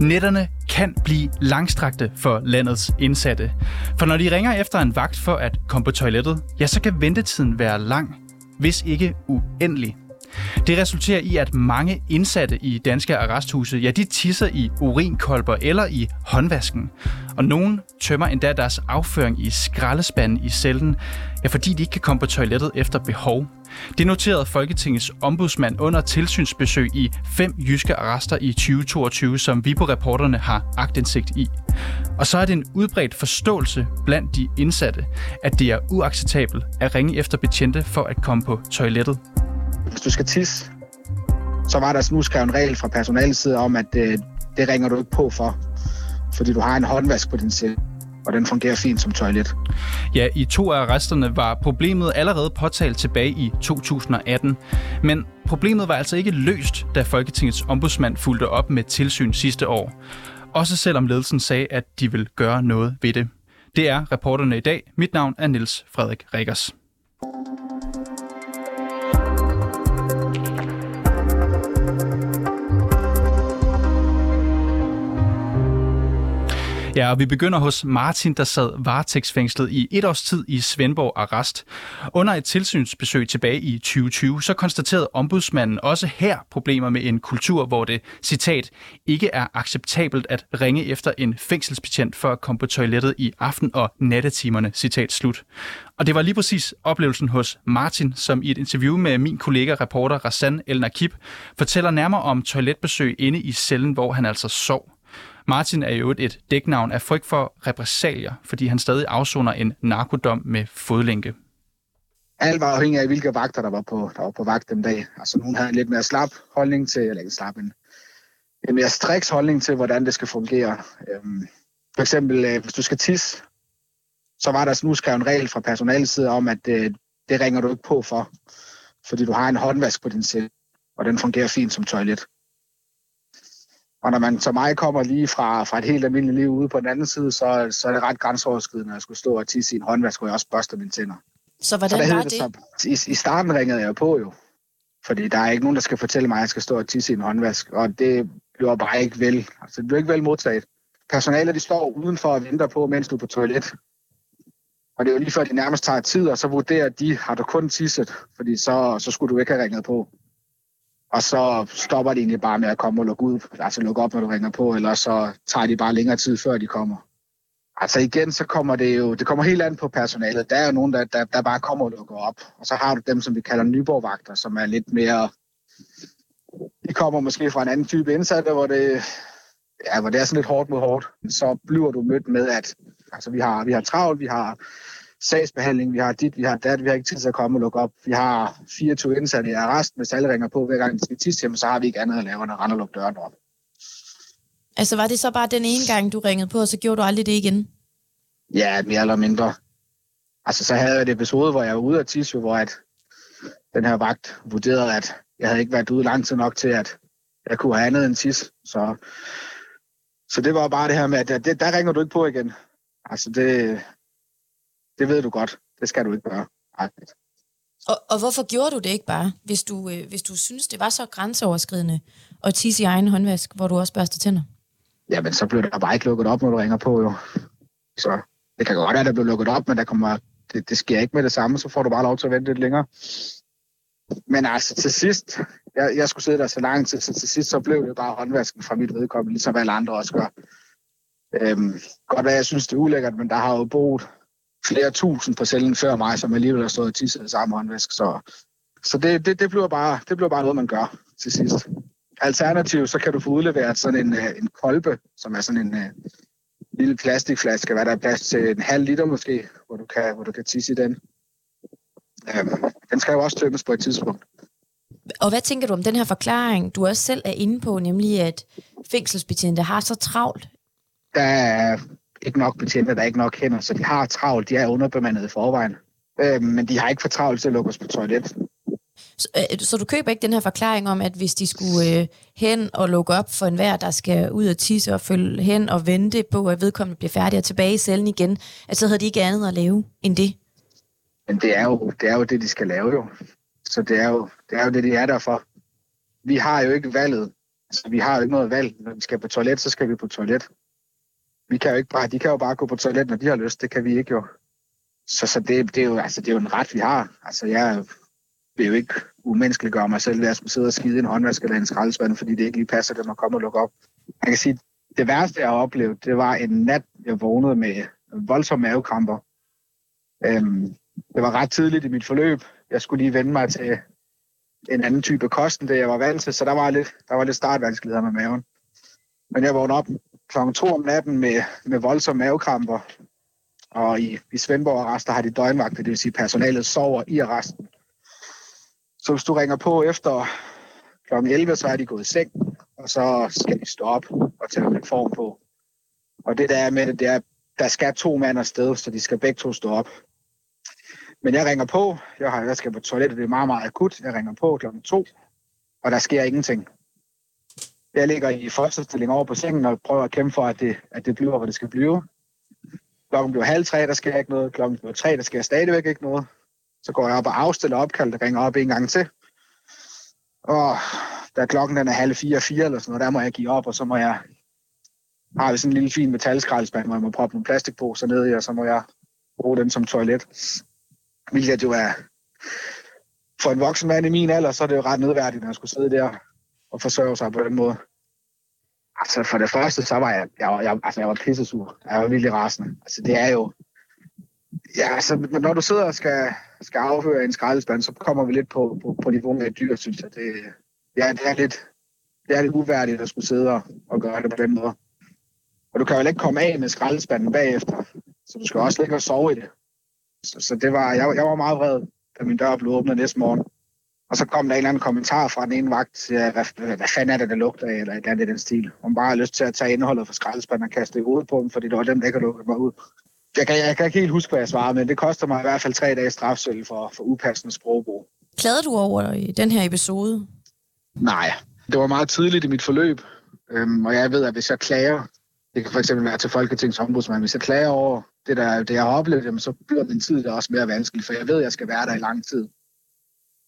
Netterne kan blive langstrakte for landets indsatte. For når de ringer efter en vagt for at komme på toilettet, ja, så kan ventetiden være lang, hvis ikke uendelig. Det resulterer i, at mange indsatte i danske arresthuse, ja, de tisser i urinkolber eller i håndvasken. Og nogen tømmer endda deres afføring i skraldespanden i cellen, ja, fordi de ikke kan komme på toilettet efter behov. Det noterede Folketingets ombudsmand under tilsynsbesøg i fem jyske arrester i 2022, som vi på reporterne har agtindsigt i. Og så er det en udbredt forståelse blandt de indsatte, at det er uacceptabelt at ringe efter betjente for at komme på toilettet. Hvis du skal tisse, så var der nu skrevet en regel fra personalets side om, at det, øh, det ringer du ikke på for, fordi du har en håndvask på din celle og den fungerer fint som toilet. Ja, i to af arresterne var problemet allerede påtalt tilbage i 2018. Men problemet var altså ikke løst, da Folketingets ombudsmand fulgte op med tilsyn sidste år. Også selvom ledelsen sagde, at de vil gøre noget ved det. Det er reporterne i dag. Mit navn er Niels Frederik Rikkers. Ja, og vi begynder hos Martin, der sad varetægtsfængslet i et års tid i Svendborg Arrest. Under et tilsynsbesøg tilbage i 2020, så konstaterede ombudsmanden også her problemer med en kultur, hvor det, citat, ikke er acceptabelt at ringe efter en fængselsbetjent for at komme på toilettet i aften- og nattetimerne, citat slut. Og det var lige præcis oplevelsen hos Martin, som i et interview med min kollega reporter Rassan El Nakib fortæller nærmere om toiletbesøg inde i cellen, hvor han altså sov. Martin er jo et dæknavn af frygt for repressalier, fordi han stadig afsoner en narkodom med fodlænke. Alt var afhængig af, hvilke vagter, der var på, der var på vagt den dag. Altså, nogen havde en lidt mere slap holdning til, eller ikke slap, en, en mere striks holdning til, hvordan det skal fungere. Øhm, for eksempel, øh, hvis du skal tisse, så var der nu skrevet en regel fra personalets side om, at øh, det ringer du ikke på for, fordi du har en håndvask på din celle, og den fungerer fint som toilet. Og når man som mig kommer lige fra, fra et helt almindeligt liv ude på den anden side, så, så er det ret grænseoverskridende at skulle stå og tisse i en håndvask, hvor jeg også børster mine tænder. Så hvordan så var det? det? Så, i, I starten ringede jeg på jo, fordi der er ikke nogen, der skal fortælle mig, at jeg skal stå og tisse i en håndvask, og det bliver bare ikke vel. Altså, det bliver ikke vel modtaget. Personalet, de står udenfor og venter på, mens du er på toilet. Og det er jo lige før, de nærmest tager tid, og så vurderer de, har du kun tisset, fordi så, så skulle du ikke have ringet på. Og så stopper de egentlig bare med at komme og lukke ud, altså lukke op, når du ringer på, eller så tager de bare længere tid, før de kommer. Altså igen, så kommer det jo, det kommer helt an på personalet. Der er jo nogen, der, der, der bare kommer og lukker op. Og så har du dem, som vi kalder nyborgvagter, som er lidt mere... De kommer måske fra en anden type indsatte, hvor det, ja, hvor det er sådan lidt hårdt mod hårdt. Så bliver du mødt med, at altså, vi, har, vi har travlt, vi har sagsbehandling, vi har dit, vi har dat, vi har ikke tid til at komme og lukke op. Vi har 24 indsatte i arrest, hvis alle ringer på hver gang de skal tisse, så har vi ikke andet at lave end at rende og lukke døren op. Altså var det så bare den ene gang, du ringede på, og så gjorde du aldrig det igen? Ja, mere eller mindre. Altså så havde jeg et episode, hvor jeg var ude af tisse, hvor at den her vagt vurderede, at jeg havde ikke været ude lang tid nok til, at jeg kunne have andet end tis. Så, så det var bare det her med, at det, der ringer du ikke på igen. Altså det, det ved du godt. Det skal du ikke gøre. Og, og hvorfor gjorde du det ikke bare, hvis du, øh, hvis du synes, det var så grænseoverskridende at tisse i egen håndvask, hvor du også børster tænder? Jamen, så bliver der bare ikke lukket op, når du ringer på, jo. Så det kan godt være, at der bliver lukket op, men der kommer, det, det sker ikke med det samme, så får du bare lov til at vente lidt længere. Men altså, til sidst, jeg, jeg skulle sidde der så lang tid, så til sidst så blev det bare håndvasken fra mit vedkommende, ligesom alle andre også gør. Øhm, godt være, jeg synes, det er ulækkert, men der har jo boet flere tusind på cellen før mig, som alligevel har stået og tisset i samme håndvask. Så, så det, det, det, bliver bare, det bliver bare noget, man gør til sidst. Alternativt, så kan du få udleveret sådan en, øh, en kolbe, som er sådan en uh, lille plastikflaske, hvad der er plads til en halv liter måske, hvor du kan, hvor du kan tisse i den. Um, den skal jo også tømmes på et tidspunkt. Og hvad tænker du om den her forklaring, du også selv er inde på, nemlig at fængselsbetjente har så travlt? Der er ikke nok betjente, der er ikke nok hænder, så de har travlt, de er underbemandet i forvejen. Øh, men de har ikke for travlt til at lukke os på toilet. Så, øh, så du køber ikke den her forklaring om, at hvis de skulle øh, hen og lukke op for enhver, der skal ud og tisse og følge hen og vente på, at vedkommende bliver færdig og tilbage i cellen igen, at så havde de ikke andet at lave end det? Men det er jo det, er jo det de skal lave jo. Så det er, jo, det er jo det, de er der for. Vi har jo ikke valget Altså, vi har jo ikke noget valg. Når vi skal på toilet, så skal vi på toilet. Vi kan jo ikke bare, de kan jo bare gå på toilet, når de har lyst. Det kan vi ikke jo. Så, så det, det, er jo, altså, det er jo en ret, vi har. Altså, jeg vil jo ikke umenneskeliggøre mig selv, ved at sidde og skide en håndvask eller en skraldespand, fordi det ikke lige passer, at man kommer og lukker op. Jeg kan sige, det værste, jeg har oplevet, det var en nat, jeg vågnede med voldsomme mavekramper. Øhm, det var ret tidligt i mit forløb. Jeg skulle lige vende mig til en anden type kost, end det jeg var vant til, så der var lidt, der var lidt startvanskeligheder med maven. Men jeg vågnede op kl. 2 om natten med, med voldsomme mavekramper, og i, i Svendborg Arrester har de døgnvagter, det vil sige, personalet sover i arresten. Så hvis du ringer på efter kl. 11, så er de gået i seng, og så skal de stå op og tage en form på. Og det der er med det, det er, der skal to mand afsted, så de skal begge to stå op. Men jeg ringer på, jeg, har, jeg skal på toilettet, det er meget, meget akut. Jeg ringer på klokken 2, og der sker ingenting. Jeg ligger i første stilling over på sengen og prøver at kæmpe for, at det, at det bliver, hvor det skal blive. Klokken bliver halv tre, der sker ikke noget. Klokken bliver tre, der sker stadigvæk ikke noget. Så går jeg op og afstiller opkald, der ringer op en gang til. Og da klokken den er halv fire, fire eller sådan noget, der må jeg give op, og så må jeg har vi sådan en lille fin metalskraldespand, hvor jeg må proppe nogle plastikposer ned i, og så må jeg bruge den som toilet. Hvilket jo er, for en voksen mand i min alder, så er det jo ret nedværdigt, at skulle sidde der og forsørge sig på den måde. Altså for det første, så var jeg, jeg, jeg, altså, jeg var pissesur. Jeg var virkelig rasende. Altså det er jo, ja, altså når du sidder og skal, skal afhøre en skraldespand, så kommer vi lidt på, på, på niveau med et dyr, synes jeg. Det, ja, det er lidt, det er lidt uværdigt at skulle sidde og, og gøre det på den måde. Og du kan jo ikke komme af med skraldespanden bagefter, så du skal også ligge og sove i det. Så, så det var, jeg, jeg var meget vred, da min dør blev åbnet næste morgen. Og så kom der en eller anden kommentar fra den ene vagt, hvad, hvad, hvad fanden er det, der lugter af, eller et eller andet i den stil. Hun bare har lyst til at tage indholdet fra skraldespanden og kaste det i hovedet på dem, fordi det var dem, der ikke lukket mig ud. Jeg kan, jeg kan ikke helt huske, hvad jeg svarede, men det koster mig i hvert fald tre dage strafsøl for, for upassende sprogbrug. Klagede du over i den her episode? Nej, det var meget tidligt i mit forløb, øhm, og jeg ved, at hvis jeg klager, det kan for eksempel være til Folketingets ombudsmand, hvis jeg klager over det, der, det jeg har oplevet, jamen, så bliver min tid der også mere vanskelig, for jeg ved, at jeg skal være der i lang tid.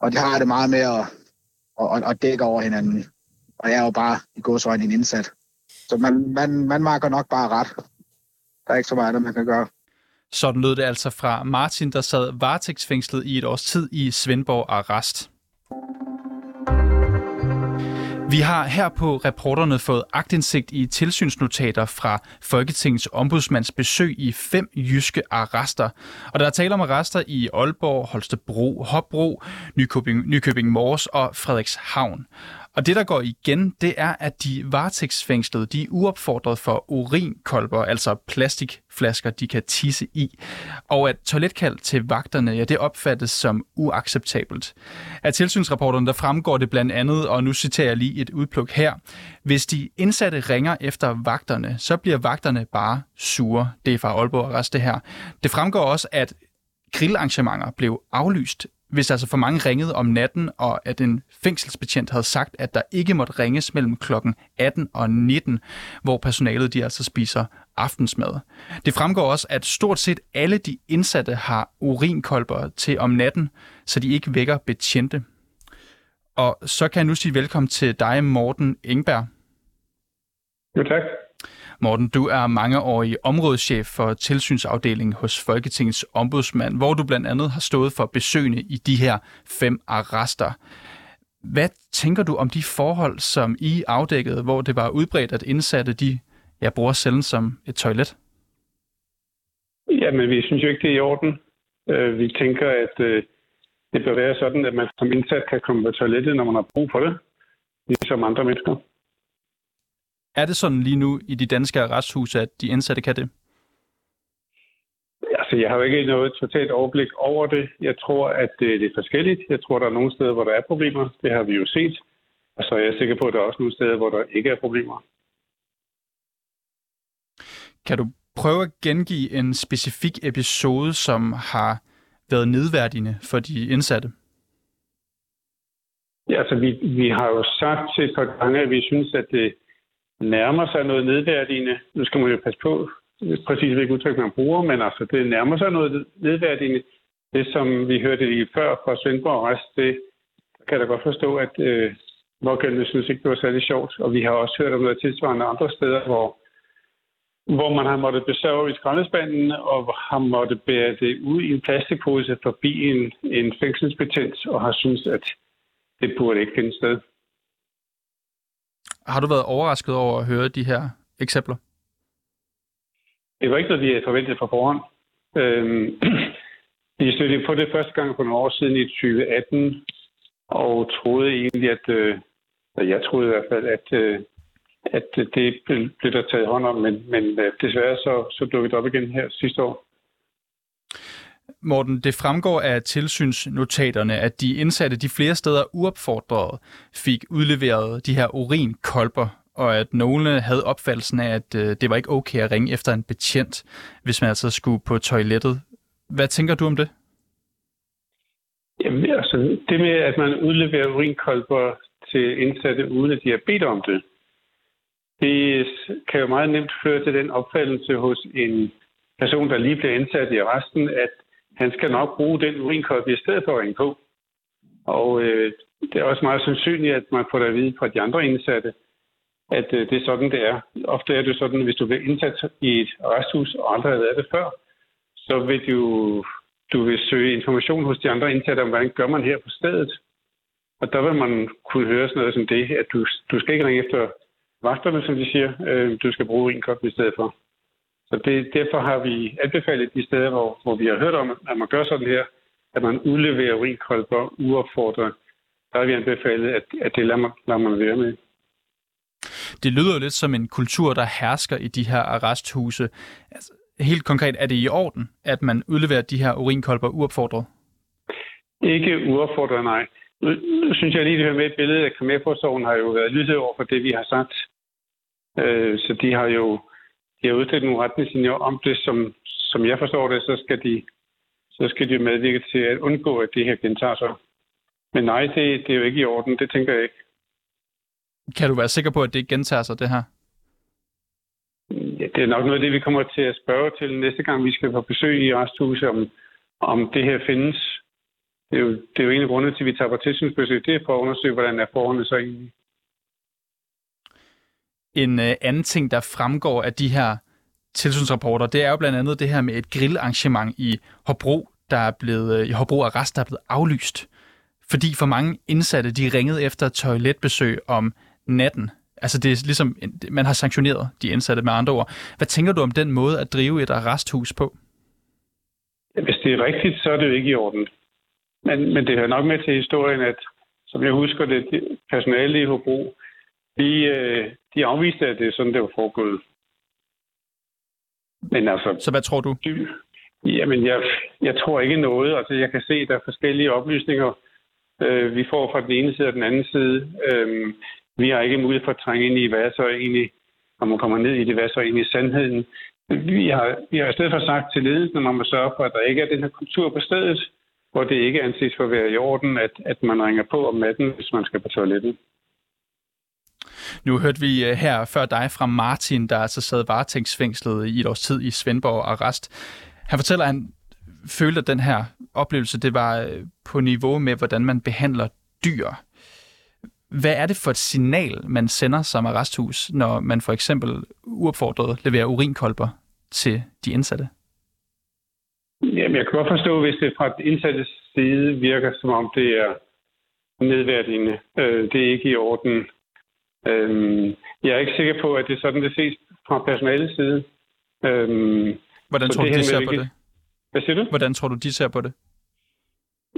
Og det har det meget med at, at, at dække over hinanden. Og jeg er jo bare i godsøjne en indsat. Så man, man, man marker nok bare ret. Der er ikke så meget, man kan gøre. Sådan lød det altså fra Martin, der sad varetægtsfængslet i et års tid i Svendborg Arrest. Vi har her på reporterne fået agtindsigt i tilsynsnotater fra Folketingets ombudsmands besøg i fem jyske arrester. Og der er tale om arrester i Aalborg, Holstebro, Hopbro, Nykøbing, Nykøbing Mors og Frederikshavn. Og det, der går igen, det er, at de varetægtsfængslede, de er uopfordret for urinkolber, altså plastikflasker, de kan tisse i. Og at toiletkald til vagterne, ja, det opfattes som uacceptabelt. Af tilsynsrapporterne, der fremgår det blandt andet, og nu citerer jeg lige et udpluk her. Hvis de indsatte ringer efter vagterne, så bliver vagterne bare sure. Det er fra Aalborg Arrest det her. Det fremgår også, at grillarrangementer blev aflyst hvis altså for mange ringede om natten, og at en fængselsbetjent havde sagt, at der ikke måtte ringes mellem klokken 18 og 19, hvor personalet de altså spiser aftensmad. Det fremgår også, at stort set alle de indsatte har urinkolber til om natten, så de ikke vækker betjente. Og så kan jeg nu sige velkommen til dig, Morten Engberg. Jo, tak. Morten, du er mangeårig områdeschef for tilsynsafdelingen hos Folketingets ombudsmand, hvor du blandt andet har stået for besøgende i de her fem arrester. Hvad tænker du om de forhold, som I afdækkede, hvor det var udbredt, at indsatte de ja, bruger cellen som et toilet? Jamen, vi synes jo ikke, det er i orden. Øh, vi tænker, at øh, det bør være sådan, at man som indsat kan komme på toilettet, når man har brug for det, ligesom andre mennesker. Er det sådan lige nu i de danske arresthuse, at de indsatte kan det? Altså, jeg har jo ikke noget totalt overblik over det. Jeg tror, at det er forskelligt. Jeg tror, der er nogle steder, hvor der er problemer. Det har vi jo set. Og så er jeg sikker på, at der er også nogle steder, hvor der ikke er problemer. Kan du prøve at gengive en specifik episode, som har været nedværdigende for de indsatte? Ja, altså vi, vi har jo sagt til et par gange, at vi synes, at det nærmer sig noget nedværdigende. Nu skal man jo passe på, præcis hvilket udtryk man bruger, men altså det nærmer sig noget nedværdigende. Det, som vi hørte lige før fra Svendborg Rest, det kan jeg da godt forstå, at øh, Hvor synes ikke, det var særlig sjovt. Og vi har også hørt om noget tilsvarende andre steder, hvor, hvor man har måttet besøge i skraldespanden og har måttet bære det ud i en plastikpose forbi en, en fængselsbetjent og har synes, at det burde ikke finde sted. Har du været overrasket over at høre de her eksempler? Det var ikke noget, vi havde forventet fra forhånd. Øhm, vi stødte på det første gang for nogle år siden i 2018, og troede egentlig, at, øh, jeg troede i hvert fald, at, øh, at det blev der taget hånd om, men, men øh, desværre så, så dukkede det op igen her sidste år. Morten, det fremgår af tilsynsnotaterne, at de indsatte de flere steder uopfordret fik udleveret de her urinkolber, og at nogle havde opfattelsen af, at øh, det var ikke okay at ringe efter en betjent, hvis man altså skulle på toilettet. Hvad tænker du om det? Jamen, altså, det med, at man udleverer urinkolber til indsatte, uden at de har bedt om det, det kan jo meget nemt føre til den opfattelse hos en person, der lige bliver indsat i resten, at han skal nok bruge den urinkop i stedet for at ringe på. Og øh, det er også meget sandsynligt, at man får det at vide fra de andre indsatte, at øh, det er sådan, det er. Ofte er det sådan, at hvis du bliver indsat i et resthus og aldrig har været det før, så vil du, du vil søge information hos de andre indsatte om, hvordan gør man her på stedet. Og der vil man kunne høre sådan noget som det, at du, du skal ikke ringe efter vagterne, som de siger. Øh, du skal bruge en kop i stedet for. Så det, derfor har vi anbefalet de steder, hvor, hvor vi har hørt om, at man gør sådan her, at man udleverer urinkolber uopfordret. Der har vi anbefalet, at, at det lader man, lader man være med. Det lyder jo lidt som en kultur, der hersker i de her arresthuse. Altså, helt konkret, er det i orden, at man udleverer de her urinkolber uopfordret? Ikke uopfordret, nej. Nu, synes jeg lige, det hører med i billedet, at kriminalforsorgen har jo været lyttet over for det, vi har sagt. Øh, så de har jo de har udstedt nogle retningslinjer om det, som, som jeg forstår det, så skal de så skal de medvirke til at undgå, at det her gentager sig. Men nej, det, det er jo ikke i orden. Det tænker jeg ikke. Kan du være sikker på, at det ikke gentager sig, det her? Ja, det er nok noget af det, vi kommer til at spørge til næste gang, vi skal på besøg i resthuset, om, om det her findes. Det er, jo, det er jo en af grundene til, at vi tager på tilsynsbesøg. Det er for at undersøge, hvordan er forholdene så egentlig. En øh, anden ting, der fremgår af de her tilsynsrapporter, det er jo blandt andet det her med et grillarrangement i Hobro, der er blevet, øh, i Hobro Arrest, der er blevet aflyst. Fordi for mange indsatte, de ringede efter toiletbesøg om natten. Altså det er ligesom, man har sanktioneret de indsatte med andre ord. Hvad tænker du om den måde at drive et arresthus på? Hvis det er rigtigt, så er det jo ikke i orden. Men, men det hører nok med til historien, at som jeg husker det, personale i Hobro, de, øh, de afviste, at det er sådan, det var foregået. Men altså... Så hvad tror du? Jamen, jeg, jeg tror ikke noget. Altså, jeg kan se, at der er forskellige oplysninger, øh, vi får fra den ene side og den anden side. Øh, vi har ikke mulighed for at trænge ind i, hvad så egentlig, når man kommer ned i det, hvad så egentlig sandheden. Vi har, vi har i stedet for sagt til ledelsen, at man må sørge for, at der ikke er den her kultur på stedet, hvor det ikke anses for at være i orden, at, at man ringer på om natten, hvis man skal på toilettet. Nu hørte vi øh, her før dig fra Martin, der altså sad varetægtsfængslet i et års tid i Svendborg Arrest. Han fortæller, at han følte, at den her oplevelse det var øh, på niveau med, hvordan man behandler dyr. Hvad er det for et signal, man sender som arresthus, når man for eksempel uopfordret leverer urinkolber til de indsatte? Jamen, jeg kan godt forstå, hvis det fra den indsattes side virker, som om det er nedværdigende. Øh, det er ikke i orden. Øhm, jeg er ikke sikker på, at det er sådan, det ses fra personalets side. Øhm, Hvordan tror du, de ser på det? Hvad siger du? Hvordan tror du, de ser på det?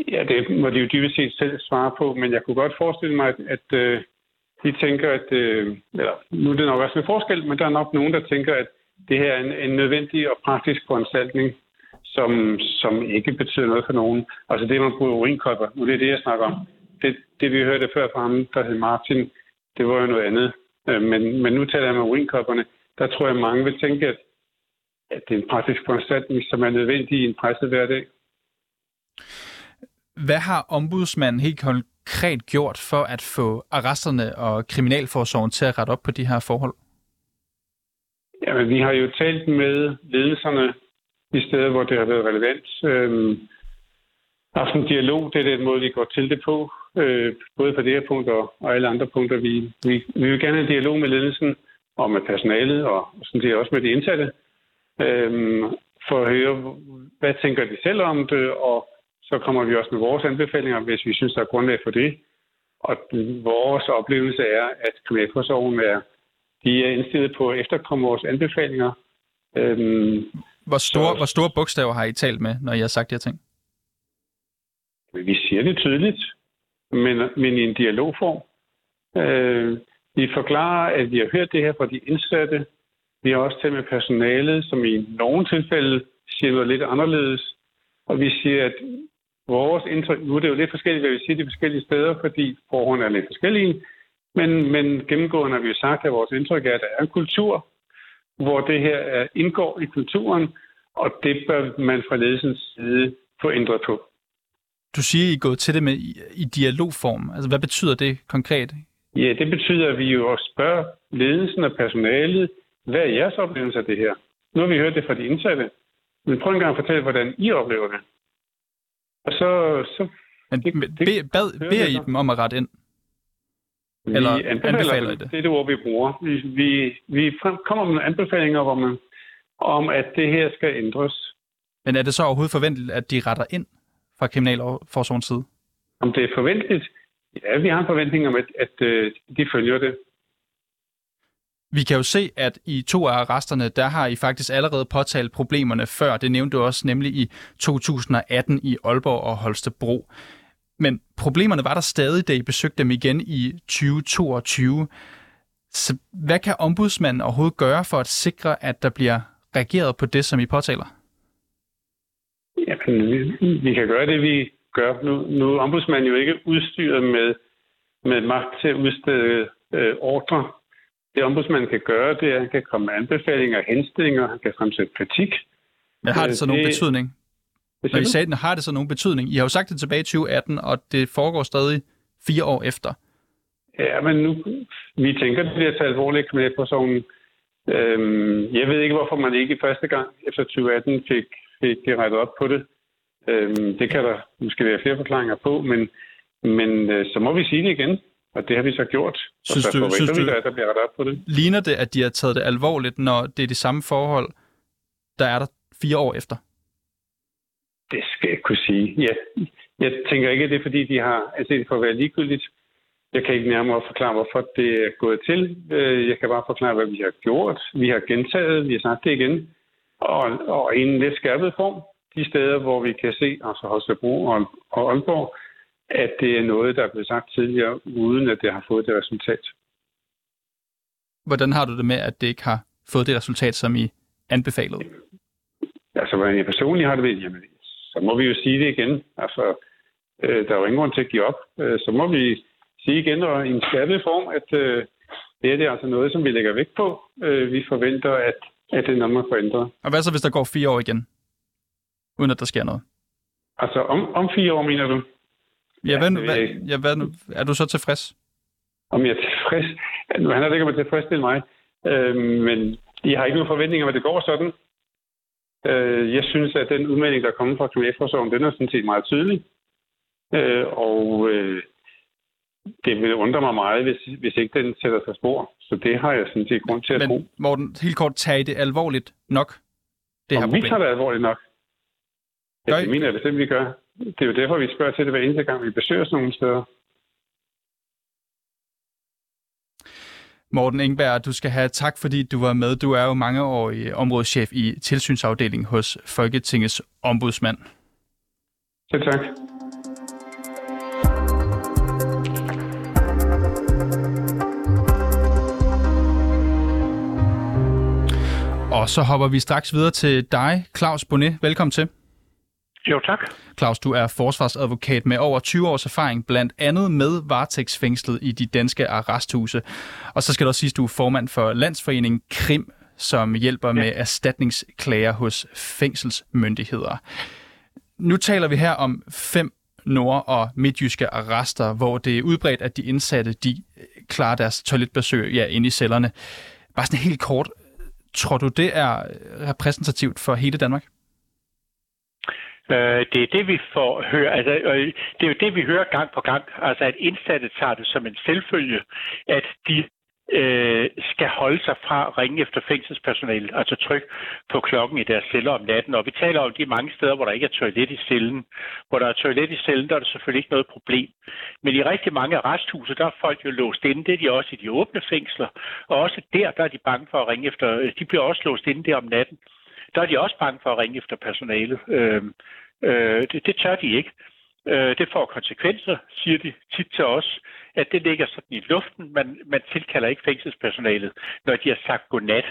Ja, det må de jo dybest set selv svare på, men jeg kunne godt forestille mig, at, at øh, de tænker, at øh, eller, nu er det nok også en forskel, men der er nok nogen, der tænker, at det her er en, en nødvendig og praktisk foranstaltning, som, som ikke betyder noget for nogen. Altså det, man bruger urinkopper, nu det er det, jeg snakker om. Det, det vi hørte før fra ham, der hed Martin, det var jo noget andet. Øh, men, men nu taler jeg med urinkopperne. Der tror jeg, mange vil tænke, at, at det er en praktisk foranstaltning, som er nødvendig i en presset hverdag. Hvad har ombudsmanden helt konkret gjort for at få arresterne og kriminalforsorgen til at rette op på de her forhold? Jamen, vi har jo talt med ledelserne i steder, hvor det har været relevant. Øhm, haft en dialog, det er den måde, vi går til det på. Øh, både på det her punkt og, og alle andre punkter. Vi, vi, vi vil gerne have dialog med ledelsen og med personalet og sådan set også med de indsatte, øh, for at høre, hvad tænker de selv om det, og så kommer vi også med vores anbefalinger, hvis vi synes, der er grundlag for det. Og vores oplevelse er, at kriminalforsorgen er, de er indstillet på at efterkomme vores anbefalinger. Øhm, hvor, store, så, hvor store bogstaver har I talt med, når I har sagt de her ting? Vi siger det tydeligt, men, men i en dialogform. Øh, vi forklarer, at vi har hørt det her fra de indsatte. Vi har også talt med personalet, som i nogle tilfælde siger noget lidt anderledes. Og vi siger, at vores indtryk, nu er det jo lidt forskelligt, hvad vi siger de forskellige steder, fordi forholdene er lidt forskellige, men, men gennemgående har vi jo sagt, at vores indtryk er, at der er en kultur, hvor det her indgår i kulturen, og det bør man fra ledelsens side få ændret på. Du siger, I er gået til det med i, i dialogform. Altså, hvad betyder det konkret? Ja, det betyder, at vi jo spørger ledelsen og personalet, hvad er jeres oplevelse af det her? Nu har vi hørt det fra de indsatte, men prøv en gang at fortælle, hvordan I oplever det. Og så... så Men det, det, bad, beder I dem om at rette ind? Eller vi anbefaler, anbefaler det? Det er det ord, vi bruger. Vi, vi, vi kommer med anbefalinger man, om, at det her skal ændres. Men er det så overhovedet forventeligt, at de retter ind fra Kriminalforsorgens side? Om det er forventeligt? Ja, vi har en forventning om, at, at, øh, de følger det. Vi kan jo se, at i to af arresterne, der har I faktisk allerede påtalt problemerne før. Det nævnte du også, nemlig i 2018 i Aalborg og Holstebro. Men problemerne var der stadig, da I besøgte dem igen i 2022. Så hvad kan ombudsmanden overhovedet gøre for at sikre, at der bliver reageret på det, som I påtaler? Jamen, vi, vi kan gøre det, vi gør. Nu, nu er ombudsmanden jo ikke udstyret med, med magt til at udstede øh, ordre det ombudsmanden kan gøre, det er, at han kan komme med anbefalinger og henstillinger, han kan fremsætte kritik. Men har det så nogen det... betydning? Når I sagde den, har det så nogen betydning? I har jo sagt det tilbage i 2018, og det foregår stadig fire år efter. Ja, men nu, vi tænker, det bliver taget alvorligt kriminalforsorgen. Øhm, jeg ved ikke, hvorfor man ikke første gang efter 2018 fik, fik rettet op på det. Øhm, det kan der måske være flere forklaringer på, men, men øh, så må vi sige det igen. Og det har vi så gjort. Synes du, synes vi, der, der bliver rettet op på det. Ligner det, at de har taget det alvorligt, når det er de samme forhold, der er der fire år efter? Det skal jeg kunne sige. Ja, jeg tænker ikke, at det er, fordi de har anset det for at være ligegyldigt. Jeg kan ikke nærmere forklare, hvorfor det er gået til. Øh, jeg kan bare forklare, hvad vi har gjort. Vi har gentaget, vi har sagt det igen. Og, og i en lidt skærpet form. De steder, hvor vi kan se, altså Holstebro og, og Aalborg, at det er noget, der er blevet sagt tidligere, uden at det har fået det resultat. Hvordan har du det med, at det ikke har fået det resultat, som I anbefalede? Altså, hvordan jeg personligt har det ved, jamen, så må vi jo sige det igen. Altså, øh, der er jo ingen grund til at give op. Øh, så må vi sige igen og i en skærpet form, at øh, det er det altså noget, som vi lægger vægt på. Øh, vi forventer, at, at det er noget, man får ændret. Og hvad så, hvis der går fire år igen, uden at der sker noget? Altså, om, om fire år, mener du? Ja, hvad, hvad, ja, hvad, er du så tilfreds? Om jeg er tilfreds? Nu handler det ikke om at tilfredsstille mig, øh, men jeg har ikke nogen forventninger om, at det går sådan. Øh, jeg synes, at den udmelding, der er kommet fra Kriminalforsorgen, den er sådan set meget tydelig. Øh, og øh, det vil undre mig meget, hvis, hvis ikke den sætter sig spor. Så det har jeg sådan set grund til at Men, tro. Morten, helt kort, tag det alvorligt nok? Det her vi tager det alvorligt nok. Ja, det mener jeg bestemt, vi gør det er jo derfor, vi spørger til det hver eneste gang, vi besøger sådan nogle steder. Morten Ingberg, du skal have tak, fordi du var med. Du er jo mangeårig områdeschef i tilsynsafdelingen hos Folketingets ombudsmand. Selv tak. Og så hopper vi straks videre til dig, Claus Bonnet. Velkommen til. Jo, tak. Claus, du er forsvarsadvokat med over 20 års erfaring, blandt andet med varetægtsfængslet i de danske arresthuse. Og så skal du også sige, at du er formand for Landsforeningen Krim, som hjælper ja. med erstatningsklager hos fængselsmyndigheder. Nu taler vi her om fem nord- og midtjyske arrester, hvor det er udbredt, at de indsatte de klarer deres toiletbesøg ja, inde i cellerne. Bare sådan helt kort, tror du, det er øh, repræsentativt for hele Danmark? Øh, det er det, vi får høre. Altså, øh, det er jo det, vi hører gang på gang. Altså, at indsatte tager det som en selvfølge, at de øh, skal holde sig fra at ringe efter fængselspersonale, altså tryk på klokken i deres celler om natten. Og vi taler om de mange steder, hvor der ikke er toilet i cellen. Hvor der er toilet i cellen, der er det selvfølgelig ikke noget problem. Men i rigtig mange resthuse, der er folk jo låst inde. Det er de også i de åbne fængsler. Og også der, der er de bange for at ringe efter... Øh, de bliver også låst inde der om natten. Der er de også bange for at ringe efter personalet. Øh, øh, det, det tør de ikke. Øh, det får konsekvenser, siger de tit til os, at det ligger sådan i luften. Man, man tilkalder ikke fængselspersonalet, når de har sagt godnat.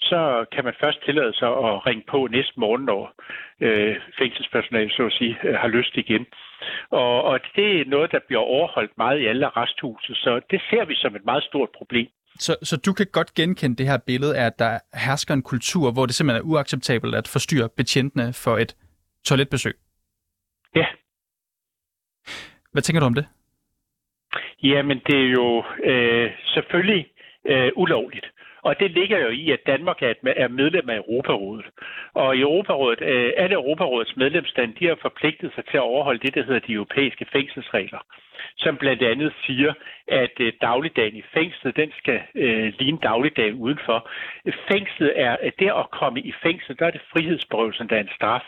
Så kan man først tillade sig at ringe på næste morgen, når øh, fængselspersonalet, så at sige, øh, har lyst igen. Og, og det er noget, der bliver overholdt meget i alle arresthuse, så det ser vi som et meget stort problem. Så, så du kan godt genkende det her billede af, at der hersker en kultur, hvor det simpelthen er uacceptabelt at forstyrre betjentene for et toiletbesøg? Ja, hvad tænker du om det? Jamen, det er jo øh, selvfølgelig øh, ulovligt. Og det ligger jo i, at Danmark er medlem af Europarådet. Og i Europarådet, øh, alle Europarådets medlemslande, de har forpligtet sig til at overholde det, der hedder de europæiske fængselsregler, som blandt andet siger, at øh, dagligdagen i fængslet, den skal øh, ligne dagligdagen udenfor. Fængslet er, det at komme i fængsel, der er det frihedsberøvelsen, der er en straf.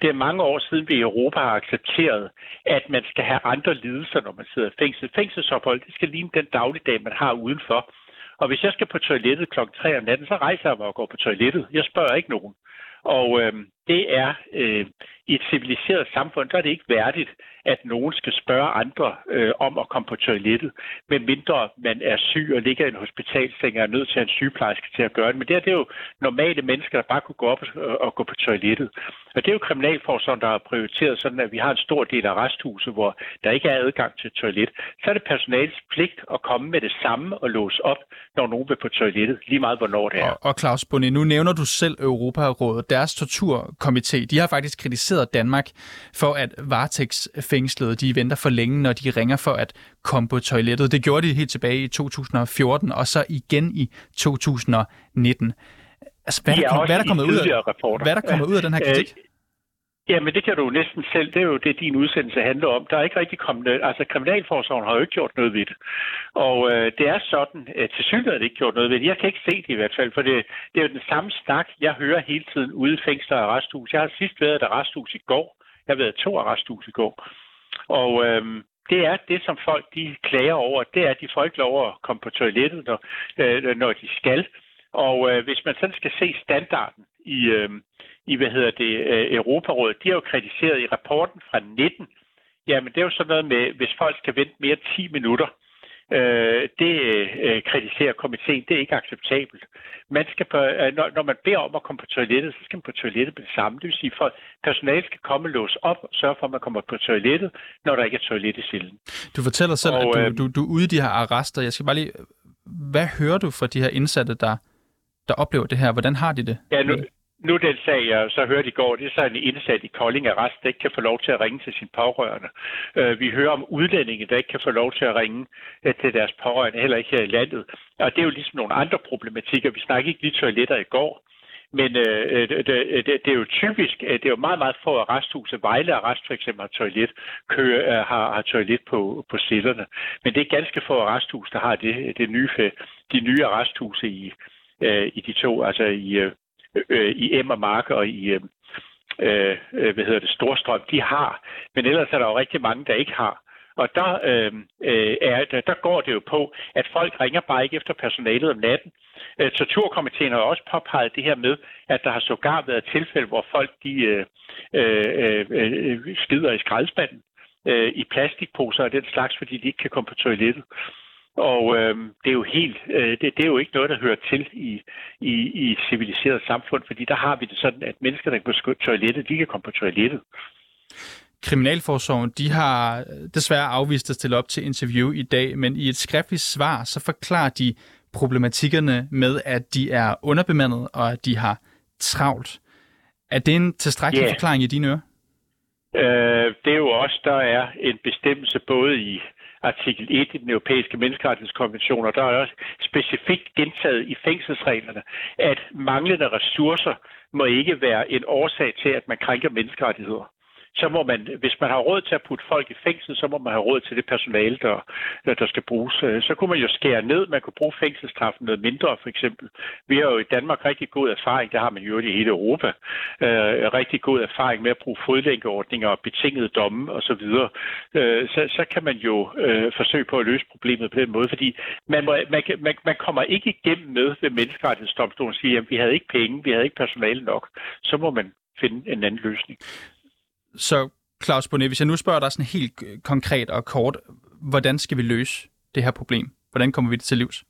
Det er mange år siden, vi i Europa har accepteret, at man skal have andre lidelser, når man sidder i fængsel. Fængselsophold, det skal ligne den dagligdag, man har udenfor. Og hvis jeg skal på toilettet kl. 3 om natten, så rejser jeg mig og går på toilettet. Jeg spørger ikke nogen. Og øhm, det er øh, i et civiliseret samfund, der er det ikke værdigt, at nogen skal spørge andre øh, om at komme på toilettet, medmindre man er syg og ligger i en hospitalseng og er nødt til at en sygeplejerske til at gøre det. Men det, er, det er jo normale mennesker, der bare kunne gå op og, og gå på toilettet. Og det er jo Kriminalforsorgen, der har prioriteret sådan, at vi har en stor del af resthuse, hvor der ikke er adgang til toilet. Så er det personalets pligt at komme med det samme og låse op, når nogen vil på toilettet, lige meget hvornår det er. Og, og Claus Bonnet, nu nævner du selv Europarådet. Deres tortur torturkomité, de har faktisk kritiseret Danmark for, at varetægtsfængslede de venter for længe, når de ringer for at komme på toilettet. Det gjorde de helt tilbage i 2014, og så igen i 2019. Altså, hvad, er der, hvad er der kommet ud af, hvad er der kommet ud af den her kritik? Jamen, Ja, men det kan du næsten selv. Det er jo det, din udsendelse handler om. Der er ikke rigtig kommet... Altså, Kriminalforsorgen har jo ikke gjort noget ved det. Og øh, det er sådan, at til synligheden er det ikke gjort noget ved det. Jeg kan ikke se det i hvert fald, for det, det er jo den samme snak, jeg hører hele tiden ude i fængsler og arresthus. Jeg har sidst været et arresthus i går. Jeg har været to arresthus i går. Og øh, det er det, som folk de klager over. Det er, at de får ikke lov at komme på toilettet, når, øh, når de skal. Og øh, hvis man sådan skal se standarden i, øh, i hvad hedder det, øh, Europarådet, de har jo kritiseret i rapporten fra 19, jamen det er jo sådan noget med, hvis folk skal vente mere end 10 minutter, øh, det øh, kritiserer komiteen, det er ikke acceptabelt. Man skal på, øh, når, når man beder om at komme på toilettet, så skal man på toilettet med det samme. Det vil sige, at personalet skal komme og låse op og sørge for, at man kommer på toilettet, når der ikke er toilet i cellen. Du fortæller selv, og, at du, øh, du, du er ude i de her arrester. Jeg skal bare lige... Hvad hører du fra de her indsatte, der, der oplever det her? Hvordan har de det? Ja, nu, nu den sag, jeg så hørte i går, det er så en indsat i Kolding Arrest, der ikke kan få lov til at ringe til sin pårørende. Øh, vi hører om udlændinge, der ikke kan få lov til at ringe øh, til deres pårørende, heller ikke her i landet. Og det er jo ligesom nogle andre problematikker. Vi snakker ikke lige toiletter i går, men øh, øh det, det, det er jo typisk, det er jo meget, meget få arresthuse. Vejle Arrest for eksempel har toilet, kø, har, har toilet på, på cellerne. Men det er ganske få arresthuse, der har det, det nye, de nye arresthuse i, Øh, i de to, altså i øh, øh i Emma Mark og i øh, øh, hvad hedder det, Storstrøm, de har. Men ellers er der jo rigtig mange, der ikke har. Og der, øh, øh, er, der, der går det jo på, at folk ringer bare ikke efter personalet om natten. Øh, Torturkomiteen har også påpeget det her med, at der har sågar været tilfælde, hvor folk de øh, øh, øh, skider i skraldespanden øh, i plastikposer og den slags, fordi de ikke kan komme på toilettet. Og øh, det er jo helt, øh, det, det er jo ikke noget, der hører til i, i, i et civiliseret samfund, fordi der har vi det sådan, at mennesker, der kan på toilettet, de kan komme på toilettet. Kriminalforsorgen, de har desværre afvist at stille op til interview i dag, men i et skriftligt svar, så forklarer de problematikkerne med, at de er underbemandet og at de har travlt. Er det en tilstrækkelig yeah. forklaring i dine ører? Øh, det er jo også, der er en bestemmelse både i artikel 1 i den europæiske menneskerettighedskonvention, og der er også specifikt gentaget i fængselsreglerne, at manglende ressourcer må ikke være en årsag til, at man krænker menneskerettigheder så må man, hvis man har råd til at putte folk i fængsel, så må man have råd til det personale, der, der skal bruges. Øh, så kunne man jo skære ned. Man kunne bruge fængselsstraffen noget mindre, for eksempel. Vi har jo i Danmark rigtig god erfaring, det har man jo i hele Europa, øh, rigtig god erfaring med at bruge fodlænkeordninger og betingede domme osv. Øh, så, så kan man jo øh, forsøge på at løse problemet på den måde, fordi man, må, man, man, man kommer ikke igennem med ved menneskerettighedsdomstolen og siger, at vi havde ikke penge, vi havde ikke personale nok. Så må man finde en anden løsning. Så Claus Bonnet, hvis jeg nu spørger dig sådan helt øh, konkret og kort, hvordan skal vi løse det her problem? Hvordan kommer vi det til livs?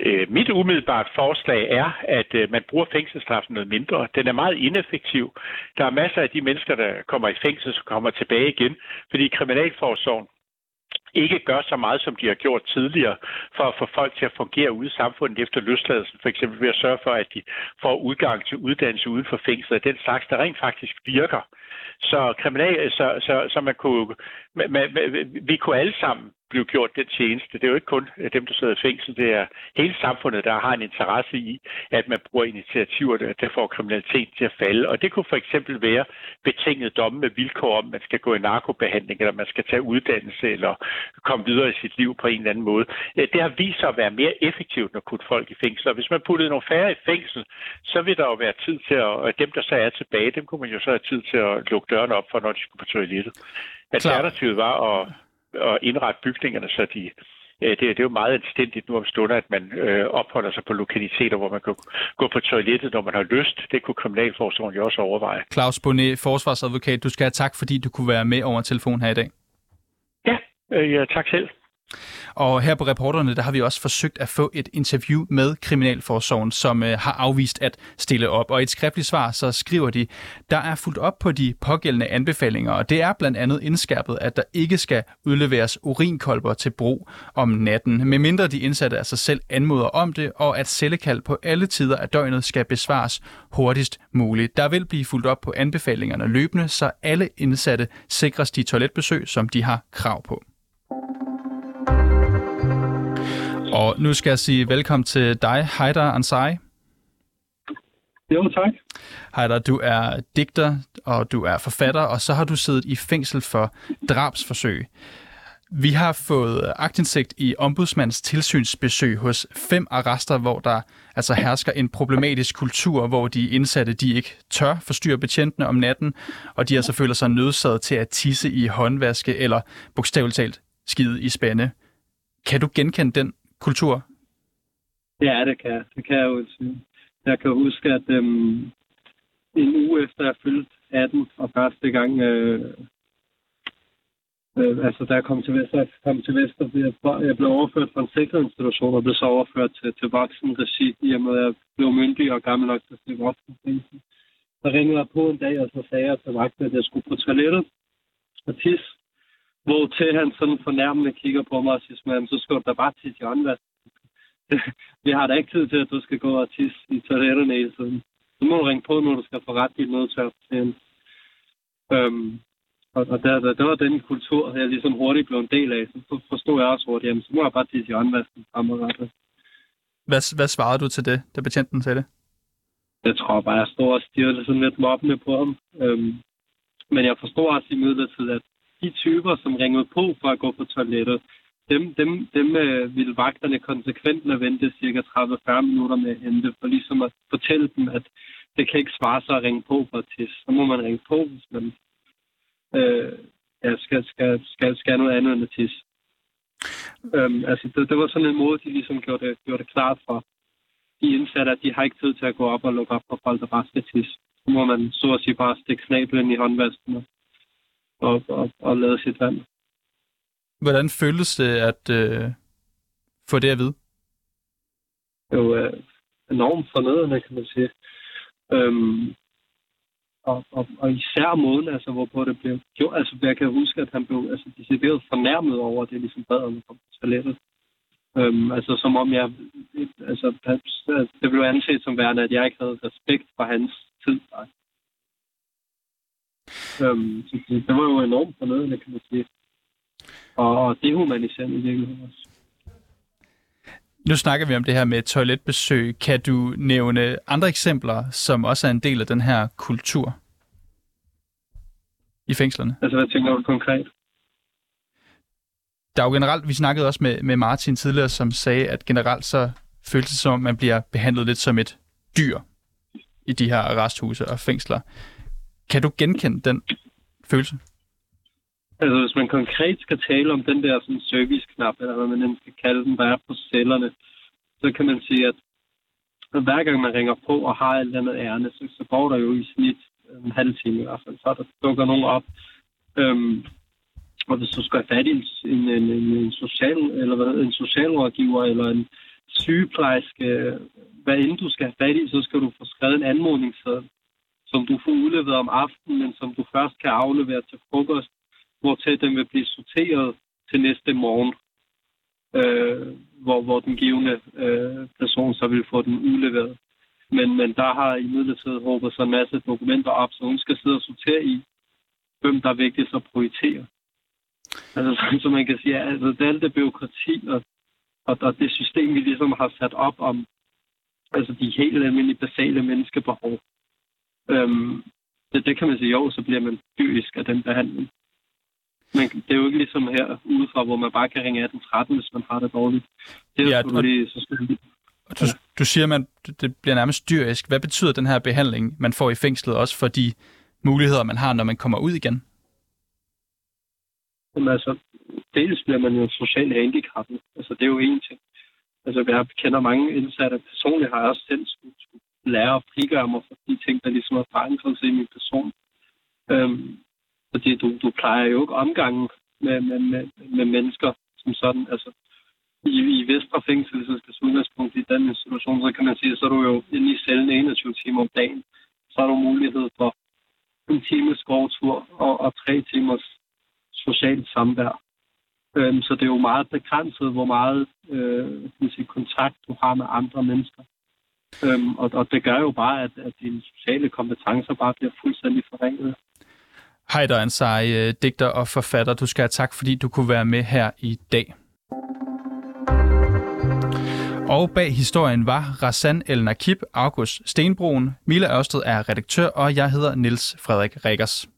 Øh, mit umiddelbart forslag er, at øh, man bruger fængselsstraffen noget mindre. Den er meget ineffektiv. Der er masser af de mennesker, der kommer i fængsel, som kommer tilbage igen, fordi Kriminalforsorgen ikke gør så meget, som de har gjort tidligere, for at få folk til at fungere ude i samfundet efter løsladelsen. For eksempel ved at sørge for, at de får udgang til uddannelse uden for fængslet. Den slags, der rent faktisk virker. Så, kriminal, så, så, så man kunne, men, men, vi kunne alle sammen blive gjort den tjeneste. Det er jo ikke kun øh, dem, der sidder i fængsel. Det er hele samfundet, der har en interesse i, at man bruger initiativer, der får kriminalitet til at falde. Og det kunne for eksempel være betinget domme med vilkår om, at man skal gå i narkobehandling, eller man skal tage uddannelse, eller komme videre i sit liv på en eller anden måde. Øh, det har vist sig at være mere effektivt, når kunne folk i fængsel. Og hvis man puttede nogle færre i fængsel, så vil der jo være tid til at, dem, der så er tilbage, dem kunne man jo så have tid til at lukke dørene op for, når de skulle på toilettet. Alternativet var at, at indrette bygningerne, så de det, det er jo meget anstændigt nu om stunder, at man øh, opholder sig på lokaliteter, hvor man kan gå på toilettet, når man har lyst. Det kunne Kriminalforsorgen jo også overveje. Claus Bonnet, forsvarsadvokat, du skal have tak, fordi du kunne være med over telefon her i dag. Ja, øh, ja tak selv. Og her på reporterne, der har vi også forsøgt at få et interview med Kriminalforsorgen, som øh, har afvist at stille op. Og i et skriftligt svar, så skriver de, der er fuldt op på de pågældende anbefalinger, og det er blandt andet indskærpet, at der ikke skal udleveres urinkolber til brug om natten, medmindre de indsatte af sig selv anmoder om det, og at cellekald på alle tider af døgnet skal besvares hurtigst muligt. Der vil blive fuldt op på anbefalingerne løbende, så alle indsatte sikres de toiletbesøg, som de har krav på. Og nu skal jeg sige velkommen til dig, Haidar Ansari. Jo, tak. Haidar, du er digter, og du er forfatter, og så har du siddet i fængsel for drabsforsøg. Vi har fået agtindsigt i ombudsmands tilsynsbesøg hos fem arrester, hvor der altså hersker en problematisk kultur, hvor de indsatte de ikke tør forstyrre betjentene om natten, og de altså føler sig nødsaget til at tisse i håndvaske eller bogstaveligt talt skide i spande. Kan du genkende den kultur? Ja, det kan jeg. Det kan jeg jo sige. Jeg kan huske, at øhm, en uge efter jeg fyldte 18, og første gang, øh, øh, altså da jeg kom til Vester, jeg kom til Vester jeg, jeg blev overført fra en sikret institution, og blev så overført til, til voksen regi, i og med at jeg blev myndig og gammel nok til at blive voksen. Så ringede jeg på en dag, og så sagde jeg til vagten, at jeg skulle på toilettet og tisse. Hvor til han sådan fornærmende kigger på mig og siger, så skal du da bare tisse i åndvask. Vi har da ikke tid til, at du skal gå og tisse i toiletterne i tiden. Så må du ringe på, når du skal få ret dit nødtør. Øhm, og, og der, der, der, var den kultur, jeg ligesom hurtigt blev en del af. Så forstod jeg også hurtigt, jamen, så må jeg bare tisse i åndvasken fremadrettet. Hvad, hvad svarede du til det, da betjenten sagde det? Jeg tror bare, jeg stod og stirrede sådan lidt mobbende på ham. Øhm, men jeg forstod også i midlertid, at de typer, som ringede på for at gå på toilettet, dem, dem, dem øh, ville vagterne konsekvent lade vente cirka 30-40 minutter med at hente, for ligesom at fortælle dem, at det kan ikke svare sig at ringe på for at tisse. Så må man ringe på, hvis man øh, ja, skal, skal, skal, skal noget andet end at tisse. Øhm, altså, det, det, var sådan en måde, de ligesom gjorde det, gjorde det klart for de indsatte, at de har ikke tid til at gå op og lukke op for folk, der bare skal tisse. Så må man så at sige bare stikke snablen i håndvasken og, og, og lade sit vand. Hvordan føles det at øh, få det at vide? Det er jo øh, enormt fornødende, kan man sige. Øhm, og, og, og især måden, altså, hvorpå det blev gjort. Altså, jeg kan huske, at han blev altså, decideret fornærmet over, at det ligesom bad om på toilettet. Øhm, altså, som om jeg... Altså, det blev anset som værende, at jeg ikke havde respekt for hans tid. Øhm, det, det var jo enormt fornødende, kan man sige. og, og dehumaniserende i virkeligheden også. Nu snakker vi om det her med toiletbesøg. Kan du nævne andre eksempler, som også er en del af den her kultur i fængslerne? Altså, hvad tænker du konkret? Der er jo generelt, vi snakkede også med, med Martin tidligere, som sagde, at generelt så føles det som, om man bliver behandlet lidt som et dyr i de her arresthuse og fængsler. Kan du genkende den følelse? Altså, hvis man konkret skal tale om den der sådan, serviceknap, eller hvad man end skal kalde den, der er på cellerne, så kan man sige, at hver gang man ringer på og har et eller andet ærne, så, så går der jo i snit en halv time i hvert fald. Så der dukker nogen op. Øhm, og hvis du skal have fat i en, en, en, en, social, eller hvad, en socialrådgiver eller en sygeplejerske, hvad end du skal have fat i, så skal du få skrevet en anmodningsseddel, som du får udleveret om aftenen, men som du først kan aflevere til frokost hvor til den vil blive sorteret til næste morgen, øh, hvor, hvor den givende øh, person så vil få den udleveret. Men, men der har i midlertid håbet sig en masse dokumenter op, så hun skal sidde og sortere i, hvem der er vigtigst at prioritere. Altså, som, så man kan sige, altså, det er alt det byråkrati og, og, og det system, vi ligesom har sat op om altså de helt almindelige basale menneskebehov. Øhm, det, det kan man sige, jo, så bliver man dyrisk af den behandling. Men det er jo ikke ligesom her udefra, hvor man bare kan ringe 1813, hvis man har det dårligt. Det er ja, lige så selvfølgelig. Du, du siger, at det bliver nærmest dyrisk. Hvad betyder den her behandling, man får i fængslet, også for de muligheder, man har, når man kommer ud igen? Jamen altså, dels bliver man jo socialt handicappet. Altså, det er jo en ting. Altså, jeg kender mange indsatte. Personligt har jeg også selv skulle, lære at frigøre mig fra de ting, der ligesom er forankret i min person. Øhm, fordi du, du plejer jo ikke omgangen med, med, med, med mennesker som sådan. Altså, i, i Vestre Fængsel, hvis skal udgangspunkt i den situation, så kan man sige, så er du jo inde i cellen 21 timer om dagen. Så har du mulighed for en times gårdtur og, og tre timers socialt samvær. Øhm, så det er jo meget begrænset, hvor meget øh, kan sige, kontakt du har med andre mennesker. Øhm, og, og det gør jo bare, at, at dine sociale kompetencer bare bliver fuldstændig forringet. Heider Ansari, øh, digter og forfatter. Du skal have tak, fordi du kunne være med her i dag. Og bag historien var Rassan El Nakib, August Stenbroen, Mila Ørsted er redaktør, og jeg hedder Niels Frederik Rikkers.